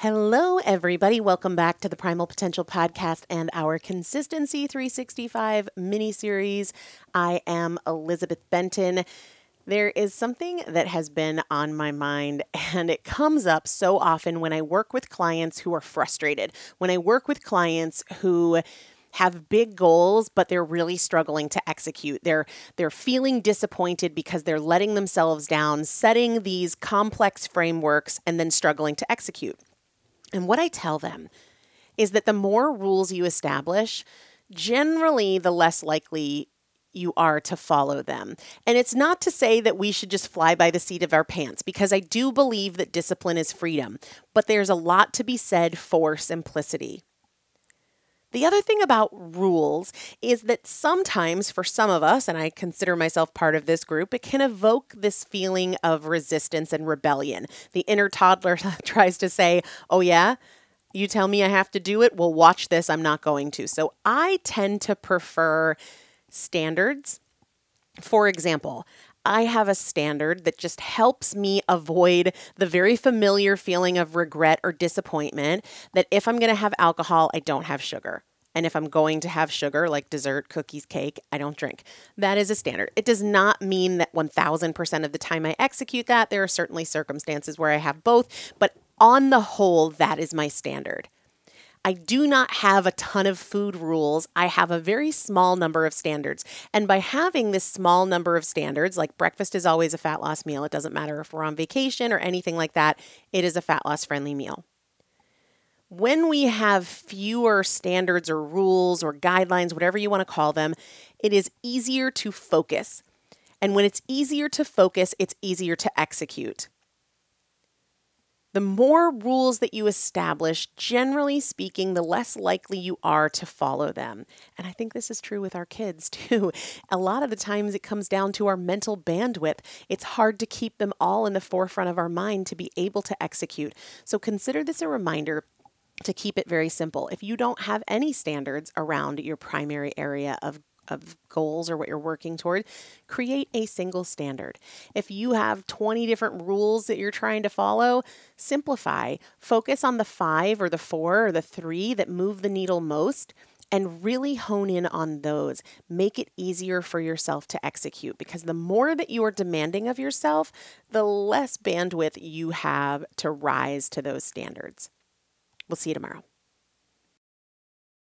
Hello, everybody. Welcome back to the Primal Potential Podcast and our Consistency 365 mini series. I am Elizabeth Benton. There is something that has been on my mind, and it comes up so often when I work with clients who are frustrated, when I work with clients who have big goals but they're really struggling to execute. They're they're feeling disappointed because they're letting themselves down, setting these complex frameworks and then struggling to execute. And what I tell them is that the more rules you establish, generally the less likely you are to follow them. And it's not to say that we should just fly by the seat of our pants, because I do believe that discipline is freedom, but there's a lot to be said for simplicity. The other thing about rules is that sometimes, for some of us, and I consider myself part of this group, it can evoke this feeling of resistance and rebellion. The inner toddler tries to say, Oh, yeah, you tell me I have to do it. Well, watch this. I'm not going to. So I tend to prefer standards. For example, I have a standard that just helps me avoid the very familiar feeling of regret or disappointment that if I'm going to have alcohol, I don't have sugar. And if I'm going to have sugar, like dessert, cookies, cake, I don't drink. That is a standard. It does not mean that 1000% of the time I execute that. There are certainly circumstances where I have both, but on the whole, that is my standard. I do not have a ton of food rules. I have a very small number of standards. And by having this small number of standards, like breakfast is always a fat loss meal, it doesn't matter if we're on vacation or anything like that, it is a fat loss friendly meal. When we have fewer standards or rules or guidelines, whatever you want to call them, it is easier to focus. And when it's easier to focus, it's easier to execute the more rules that you establish, generally speaking, the less likely you are to follow them. And I think this is true with our kids too. A lot of the times it comes down to our mental bandwidth. It's hard to keep them all in the forefront of our mind to be able to execute. So consider this a reminder to keep it very simple. If you don't have any standards around your primary area of of goals or what you're working toward, create a single standard. If you have 20 different rules that you're trying to follow, simplify. Focus on the five or the four or the three that move the needle most and really hone in on those. Make it easier for yourself to execute because the more that you are demanding of yourself, the less bandwidth you have to rise to those standards. We'll see you tomorrow.